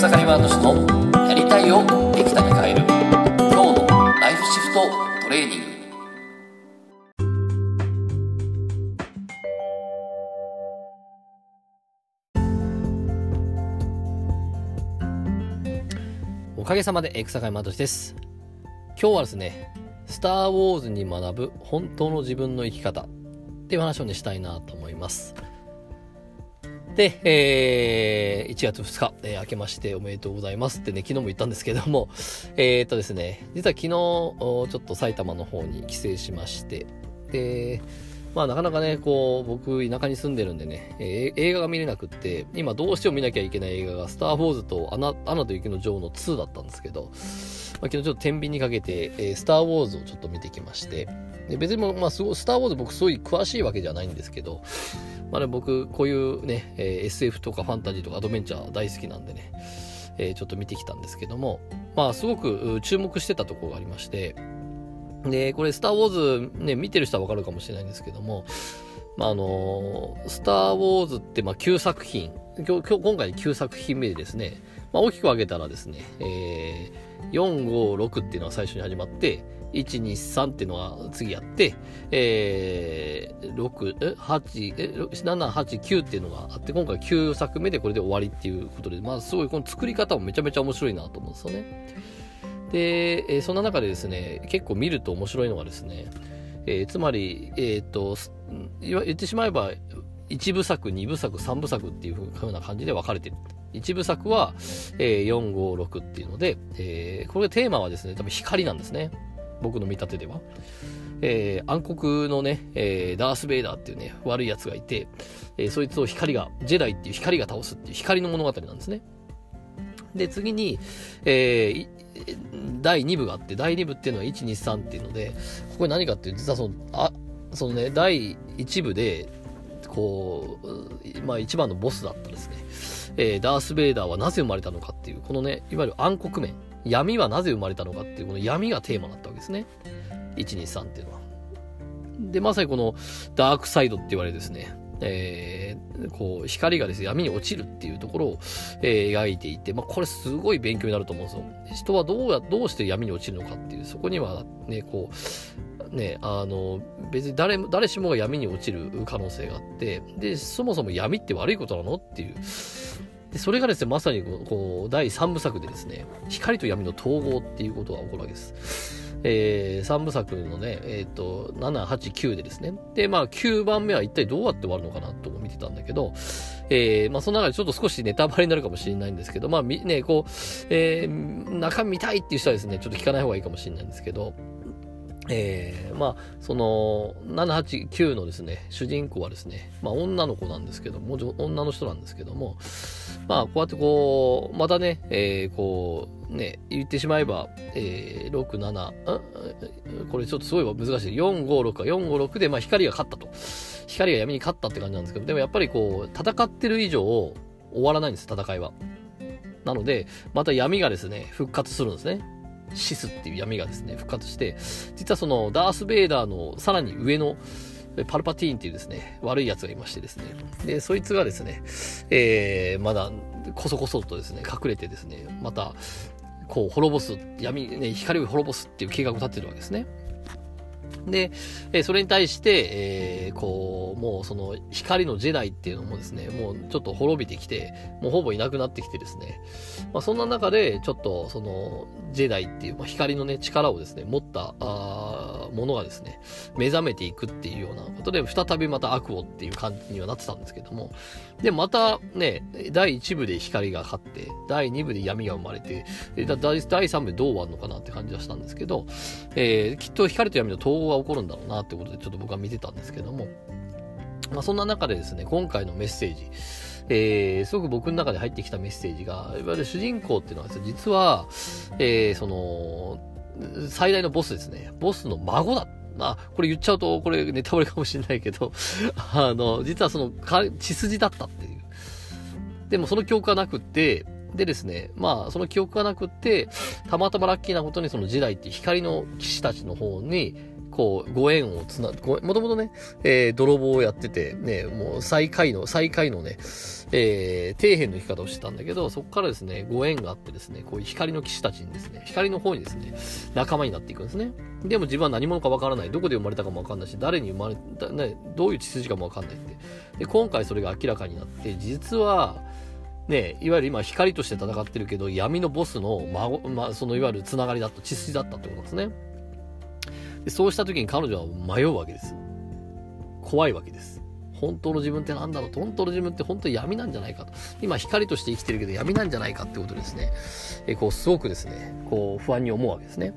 草刈ワード氏のやりたいをできたに変える今日のライフシフトトレーニング。おかげさまで草刈正です。今日はですねスター・ウォーズに学ぶ本当の自分の生き方っていう話をねしたいなと思います。で、えー、1月2日、えー、明けましておめでとうございますってね、昨日も言ったんですけども、えー、っとですね、実は昨日、ちょっと埼玉の方に帰省しまして、で、まあなかなかね、こう、僕、田舎に住んでるんでね、えー、映画が見れなくって、今どうしても見なきゃいけない映画が、スター・ウォーズとアナ、アナと雪の女王の2だったんですけど、まあ、昨日ちょっと天秤にかけて、えー、スター・ウォーズをちょっと見てきまして、で別にも、まあ、すご、スター・ウォーズ僕すごい詳しいわけじゃないんですけど、まあね、僕、こういうね、えー、SF とかファンタジーとかアドベンチャー大好きなんでね、えー、ちょっと見てきたんですけども、まあ、すごく注目してたところがありまして、で、これ、スター・ウォーズ、ね、見てる人はわかるかもしれないんですけども、まあ、あのー、スター・ウォーズって、まあ、9作品、今日、今回9作品目でですね、まあ、大きく分けたらですね、えー、4、5、6っていうのが最初に始まって、1、2、3っていうのが次やって、えー、6、え8、7、8、9っていうのがあって、今回9作目でこれで終わりっていうことで、まあすごいこの作り方もめちゃめちゃ面白いなと思うんですよね。で、えー、そんな中でですね、結構見ると面白いのがですね、えー、つまり、えっ、と、言ってしまえば、1部作、2部作、3部作っていうふうな感じで分かれてる。1部作は、えー、4、5、6っていうので、えー、これテーマはですね、多分光なんですね。僕の見立てでは。えー、暗黒のね、えー、ダース・ベイダーっていうね、悪い奴がいて、えー、そいつを光が、ジェダイっていう光が倒すっていう光の物語なんですね。で、次に、えー、第2部があって、第2部っていうのは1、2、3っていうので、ここに何かっていうと、実はその、あ、そのね、第1部で、こう、まあ一番のボスだったですね、えー、ダース・ベイダーはなぜ生まれたのかっていう、このね、いわゆる暗黒面、闇はなぜ生まれたのかっていう、この闇がテーマだったわけですね。123っていうのは。で、まさにこのダークサイドって言われですね、えー、こう、光がですね、闇に落ちるっていうところを、えー、描いていて、まあ、これすごい勉強になると思うんですよ。人はどうや、どうして闇に落ちるのかっていう、そこにはね、こう、ね、あの、別に誰、誰しもが闇に落ちる可能性があって、で、そもそも闇って悪いことなのっていう、で、それがですね、まさにこう、第3部作でですね、光と闇の統合っていうことが起こるわけです。えー、3部作のね、えっ、ー、と、7、8、9でですね。で、まあ、9番目は一体どうやって終わるのかなと見てたんだけど、えー、まあ、その中でちょっと少しネタバレになるかもしれないんですけど、まあ、ね、こう、えー、中身見たいっていう人はですね、ちょっと聞かない方がいいかもしれないんですけど、えー、まあ、その、789のですね、主人公はですね、まあ、女の子なんですけども、女の人なんですけども、まあ、こうやってこう、またね、えー、こう、ね、言ってしまえば、えー、6、7、これちょっとすごい難しい。4、5、6か、4、5、6で、まあ、光が勝ったと。光が闇に勝ったって感じなんですけど、でもやっぱりこう、戦ってる以上、終わらないんです、戦いは。なので、また闇がですね、復活するんですね。シスっていう闇がですね、復活して、実はそのダース・ベイダーのさらに上のパルパティーンっていうですね、悪い奴がいましてですね、で、そいつがですね、えー、まだ、こそこそとですね、隠れてですね、また、こう、滅ぼす、闇、ね、光を滅ぼすっていう計画を立ってるわけですね。で、えそれに対して、えー、こう、もうその光のジェダイっていうのもですね、もうちょっと滅びてきて、もうほぼいなくなってきてですね、まあ、そんな中で、ちょっとそのジェダイっていう、まあ、光のね、力をですね、持ったあものがですね、目覚めていくっていうようなことで、再びまた悪をっていう感じにはなってたんですけども、で、またね、第1部で光が勝って、第2部で闇が生まれて、第3部でどう終わるのかなって感じはしたんですけど、えー、きっと光と闇の統合が起こるんだろうなってことでちょっと僕は見てたんですけども、まあ、そんな中でですね、今回のメッセージ、えー、すごく僕の中で入ってきたメッセージが、いわゆる主人公っていうのはですね、実は、えー、その、最大のボスですね。ボスの孫だ。まあ、これ言っちゃうと、これネタバレかもしれないけど、あの、実はその、血筋だったっていう。でもその記憶がなくって、でですね、まあ、その記憶がなくって、たまたまラッキーなことにその時代って光の騎士たちの方にこう、ご縁をつな、もともとね、えー、泥棒をやってて、ね、もう最下位の、最下位のね、えー、底辺の生き方をしてたんだけど、そこからですね、ご縁があってですね、こういう光の騎士たちにですね、光の方にですね、仲間になっていくんですね。でも自分は何者かわからない。どこで生まれたかもわかんないし、誰に生まれた、ね、どういう血筋かもわかんないって。で、今回それが明らかになって、実は、ね、いわゆる今光として戦ってるけど、闇のボスの孫、まあ、そのいわゆるつながりだった、血筋だったってことですね。でそうした時に彼女は迷うわけです。怖いわけです。本当の自分って何だろう？本当の自分って本当に闇なんじゃないかと。今光として生きてるけど闇なんじゃないかってことですね。えこう、すごくですね、こう、不安に思うわけですね。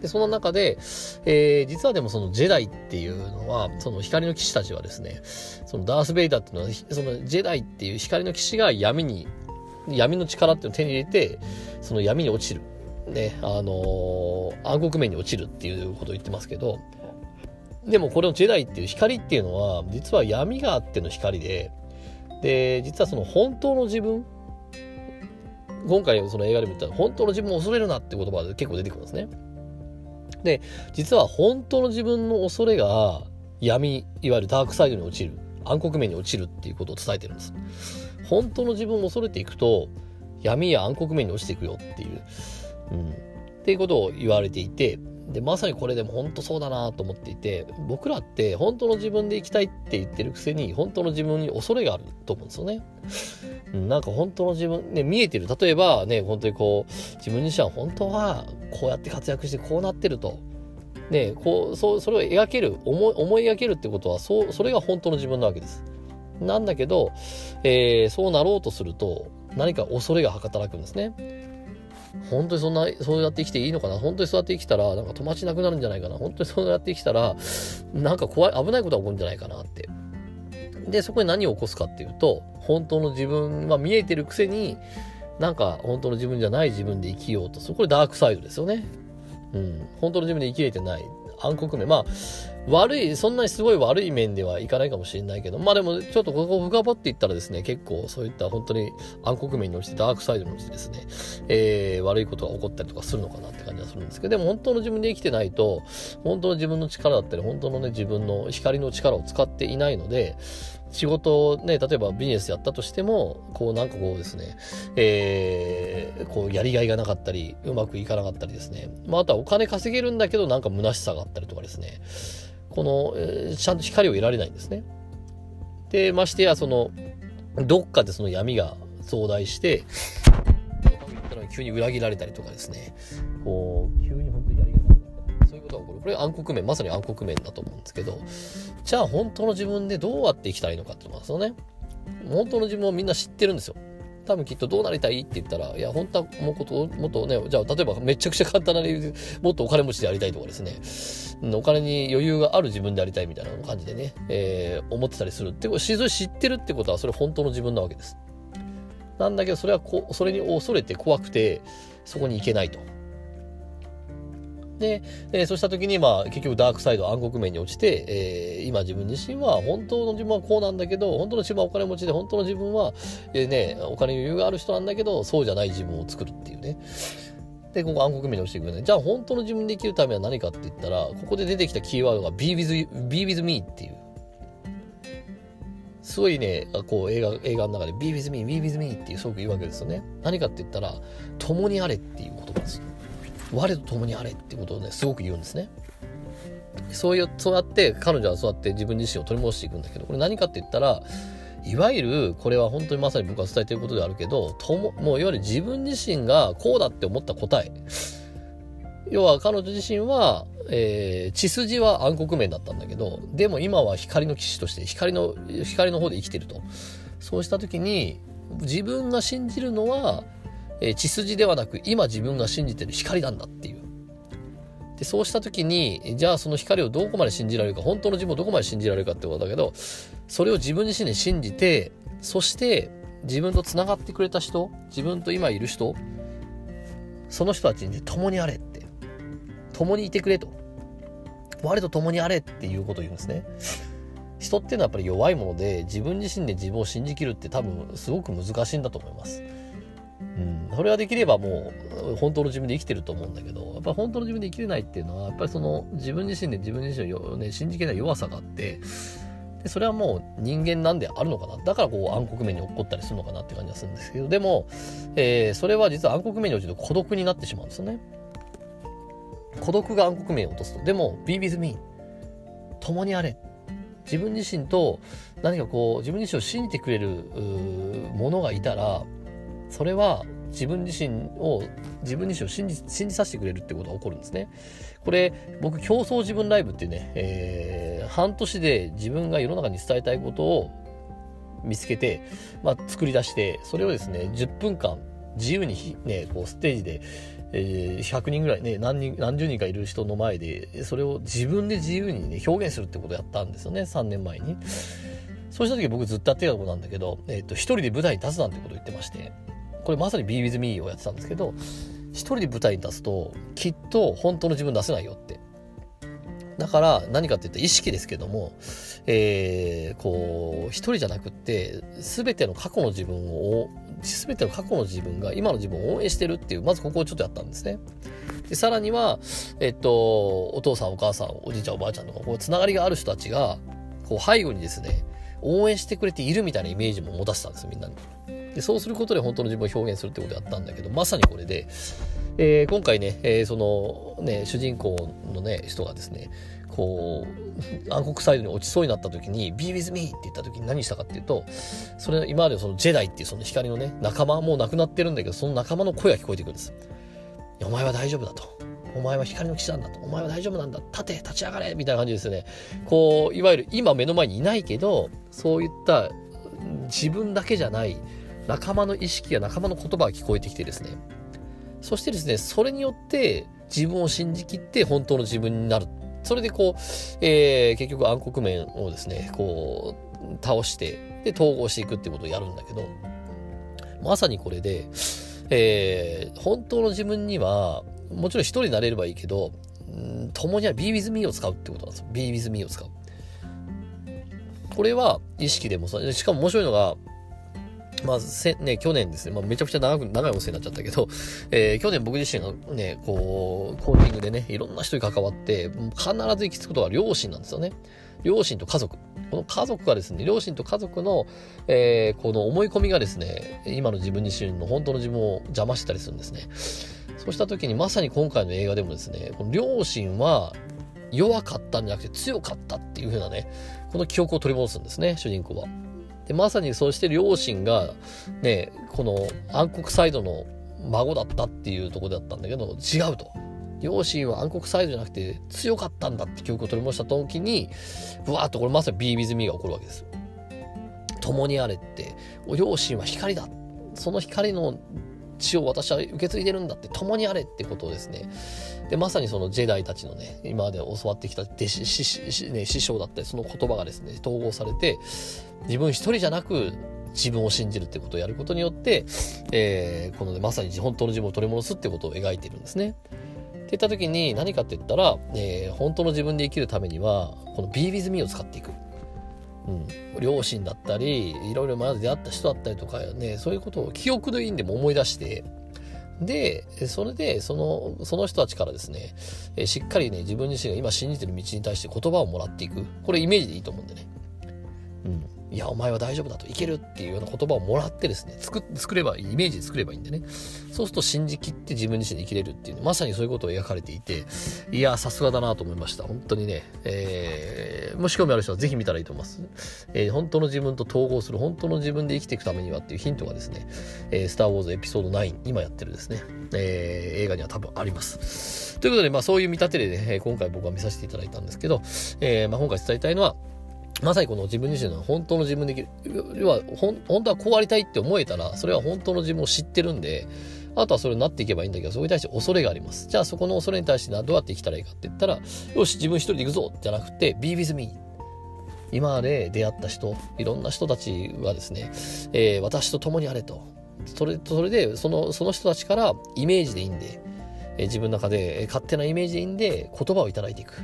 で、その中で、えー、実はでもそのジェダイっていうのは、その光の騎士たちはですね、そのダース・ベイダーっていうのは、そのジェダイっていう光の騎士が闇に、闇の力っていうのを手に入れて、その闇に落ちる。ね、あのー、暗黒面に落ちるっていうことを言ってますけど、でもこれのジェダイっていう光っていうのは、実は闇があっての光で、で、実はその本当の自分、今回その映画でも言った本当の自分を恐れるなって言葉で結構出てくるんですね。で、実は本当の自分の恐れが闇、いわゆるダークサイドに落ちる、暗黒面に落ちるっていうことを伝えてるんです。本当の自分を恐れていくと、闇や暗黒面に落ちていくよっていう、うん、っていうことを言われていて、で、まさにこれでも本当そうだなと思っていて、僕らって本当の自分で生きたいって言ってるくせに、本当の自分に恐れがあると思うんですよね。なんか本当の自分、ね、見えてる。例えばね、本当にこう、自分自身は本当はこうやって活躍してこうなってると。ね、こう、そ、それを描ける、思い、思い描けるってことは、そ、それが本当の自分なわけです。なんだけど、えー、そうなろうとすると、何か恐れが働くんですね。本当にそんな、そうやって生きていいのかな？本当にそうやって生きたら、なんか友達なくなるんじゃないかな？本当にそうやって生きたら、なんか怖い、危ないことが起こるんじゃないかなって。で、そこに何を起こすかっていうと、本当の自分は見えてるくせに、なんか本当の自分じゃない自分で生きようと。そこでダークサイドですよね。うん。本当の自分で生きれてない。暗黒面。まあ、悪い、そんなにすごい悪い面ではいかないかもしれないけど、まあでもちょっとここ深掘っていったらですね、結構そういった本当に暗黒面に落ちてダークサイドに落ちてですね、えー、悪いことが起こったりとかするのかなって感じはするんですけど、でも本当の自分で生きてないと、本当の自分の力だったり、本当のね、自分の光の力を使っていないので、仕事をね、例えばビジネスやったとしても、こうなんかこうですね、えー、こうやりがいがなかったり、うまくいかなかったりですね。まあ、あとはお金稼げるんだけど、なんか虚しさがあったりとかですね。この、え、ちゃんと光を得られないんですね。で、ましてや、その、どっかでその闇が増大して、急に裏切られたりとかですね、こう、急に本当にやりがいがなったり、そういうことが起こる。これ暗黒面、まさに暗黒面だと思うんですけど、じゃあ本当の自分でどうやって生きたらいいのかってことなんですよね。本当の自分をみんな知ってるんですよ。多分きっとどうなりたいって言ったら、いや、本当はもうこと、もっとね、じゃあ、例えばめちゃくちゃ簡単な理由で、もっとお金持ちでありたいとかですね、お金に余裕がある自分でありたいみたいな感じでね、えー、思ってたりするって、知ってるってことは、それ本当の自分なわけです。なんだけど、それはこ、それに恐れて怖くて、そこに行けないと。で、えー、そうした時に、まあ、結局ダークサイド、暗黒面に落ちて、えー、今自分自身は、本当の自分はこうなんだけど、本当の自分はお金持ちで、本当の自分は、えー、ね、お金余裕がある人なんだけど、そうじゃない自分を作るっていうね。で、ここ暗黒面に落ちていくね。じゃあ、本当の自分で生きるためは何かって言ったら、ここで出てきたキーワードが be with, be with me っていう。すごいね、こう映画、映画の中で be with me, be with me っていうすごく言うわけですよね。何かって言ったら、共にあれっていう言葉です。我と共にあれってことをね、すごく言うんですね。そういう、そうやって彼女はそうやって自分自身を取り戻していくんだけど、これ何かって言ったら、いわゆる、これは本当にまさに僕が伝えていることであるけど、とも、もういわゆる自分自身がこうだって思った答え。要は彼女自身は、えー、血筋は暗黒面だったんだけど、でも今は光の騎士として光の、光の方で生きてると。そうした時に、自分が信じるのは、えー、血筋ではなく今自分が信じてる光なんだっていう。で、そうした時に、じゃあその光をどこまで信じられるか、本当の自分をどこまで信じられるかってことだけど、それを自分自身で信じて、そして自分と繋がってくれた人、自分と今いる人、その人たちに共にあれって、共にいてくれと。我と共にあれっていうことを言うんですね。人っていうのはやっぱり弱いもので、自分自身で自分を信じきるって多分すごく難しいんだと思います。うん、それができればもう本当の自分で生きてると思うんだけどやっぱり本当の自分で生きれないっていうのはやっぱりその自分自身で自分自身を、ね、信じきれない弱さがあってでそれはもう人間なんであるのかな。だからこう暗黒面に起こったりするのかなって感じがするんですけどでも、えー、それは実は暗黒面に落ちると孤独になってしまうんですよね。孤独が暗黒面を落とすと。でも Be with me 共にあれ。自分自身と何かこう自分自身を信じてくれるものがいたらそれは自分自身を自分自身を信じ信じさせてくれるってことが起こるんですね。これ僕競争自分ライブっていうね、えー、半年で自分が世の中に伝えたいことを見つけて、まあ、作り出してそれをですね10分間自由にねこうステージでえー、100人ぐらいね何人何十人かいる人の前でそれを自分で自由にね表現するってことをやったんですよね3年前にそうした時僕ずっとやってたことなんだけど、えーと、一人で舞台に立つなんてことを言ってましてこれまさに Be With Me をやってたんですけど一人で舞台に立つときっと本当の自分出せないよってだから何かって言ったら意識ですけども、えー、こう、一人じゃなくって、すべての過去の自分を、すべての過去の自分が今の自分を応援してるっていう、まずここをちょっとやったんですね。で、さらには、えっと、お父さん、お母さん、おじいちゃん、おばあちゃんとか、こう、つながりがある人たちが、こう、背後にですね、応援してくれているみたいなイメージも持たせたんです、みんなに。で、そうすることで本当の自分を表現するってことやったんだけど、まさにこれで、えー、今回ね、えー、そのね、主人公のね、人がですね、こう、暗黒サイドに落ちそうになった時に、Be with me って言った時に何したかっていうと、それ、今までそのジェダイっていうその光のね、仲間、もう亡くなってるんだけど、その仲間の声が聞こえてくるんです。お前は大丈夫だと。お前は光の騎士なんだと。お前は大丈夫なんだ。立て、立ち上がれみたいな感じですよね。こう、いわゆる今目の前にいないけど、そういった自分だけじゃない仲間の意識や仲間の言葉が聞こえてきてですね。そしてですね、それによって自分を信じきって本当の自分になる。それでこう、えー、結局暗黒面をですね、こう、倒して、で、統合していくっていうことをやるんだけど、まさにこれで、えー、本当の自分には、もちろん一人になれればいいけど、共には be with me を使うってことなんですよ。be with me を使う。これは意識でもさ、しかも面白いのが、まあ、せ、ね、去年ですね、まあ、めちゃくちゃ長く、長いお世話になっちゃったけど、えー、去年僕自身がね、こう、コーチングでね、いろんな人に関わって、必ず行き着くことは両親なんですよね。両親と家族。この家族がですね、両親と家族の、えー、この思い込みがですね、今の自分自身の本当の自分を邪魔したりするんですね。そうした時にまさに今回の映画でもですね、この両親は弱かったんじゃなくて強かったっていう風なね、この記憶を取り戻すんですね、主人公は。で、まさにそうして両親が、ね、この暗黒サイドの孫だったっていうとこだったんだけど、違うと。両親は暗黒サイドじゃなくて強かったんだって記憶を取り戻した時に、ぶわーっとこれまさにビービズミーが起こるわけです。共にあれって、両親は光だ。その光の血を私は受け継いでるんだって、共にあれってことをですね、で、まさにそのジェダイたちのね、今まで教わってきた弟子、師,、ね、師匠だったり、その言葉がですね、統合されて、自分一人じゃなく、自分を信じるってことをやることによって、えー、このね、まさに本当の自分を取り戻すってことを描いてるんですね。って言った時に何かって言ったら、えー、本当の自分で生きるためには、この Be with me を使っていく。うん、両親だったり、いろいろまず出会った人だったりとかね、そういうことを記憶のいいんでも思い出して、で、それで、その、その人たちからですね、しっかりね、自分自身が今信じてる道に対して言葉をもらっていく。これイメージでいいと思うんでね。うん。いや、お前は大丈夫だといけるっていうような言葉をもらってですね、作作ればいい、イメージで作ればいいんでね。そうすると信じきって自分自身で生きれるっていう、まさにそういうことを描かれていて、いや、さすがだなと思いました。本当にね、えー、もし興味ある人はぜひ見たらいいと思います。えー、本当の自分と統合する、本当の自分で生きていくためにはっていうヒントがですね、えー、スター・ウォーズエピソード9、今やってるですね、えー、映画には多分あります。ということで、まあそういう見立てでね、今回僕は見させていただいたんですけど、えー、まあ今回伝えたいのは、まさにこの自分自身の本当の自分できる。要は、本当はこうありたいって思えたら、それは本当の自分を知ってるんで、あとはそれになっていけばいいんだけど、そこに対して恐れがあります。じゃあそこの恐れに対してどうやって生きたらいいかって言ったら、よし、自分一人で行くぞじゃなくて、be with me。今まで出会った人、いろんな人たちはですね、えー、私と共にあれと。それ、それで、その、その人たちからイメージでいいんで、えー、自分の中で、勝手なイメージでいいんで、言葉をいただいていく。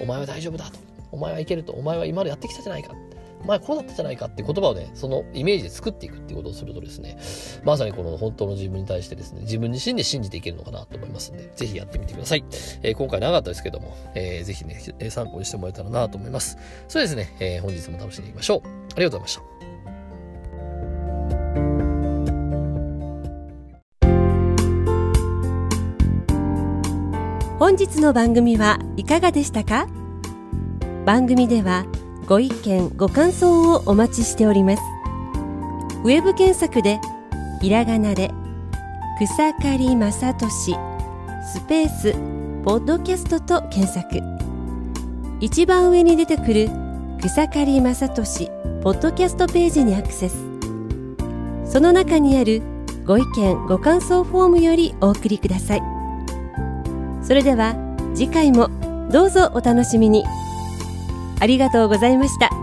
お前は大丈夫だと。お前はいけると。お前は今までやってきたじゃないか。お前こうだったじゃないかって言葉をね、そのイメージで作っていくっていうことをするとですね、まさにこの本当の自分に対してですね、自分自身で信じていけるのかなと思いますんで、ぜひやってみてください。えー、今回長かったですけども、えー、ぜひね、参考にしてもらえたらなと思います。それですね、えー、本日も楽しんでいきましょう。ありがとうございました。本日の番組はいかがでしたか？番組ではご意見ご感想をお待ちしております。ウェブ検索でひらがなで草刈正俊スペースポッドキャストと検索。一番上に出てくる草刈正俊ポッドキャストページにアクセス。その中にあるご意見ご感想フォームよりお送りください。それでは次回もどうぞお楽しみに。ありがとうございました。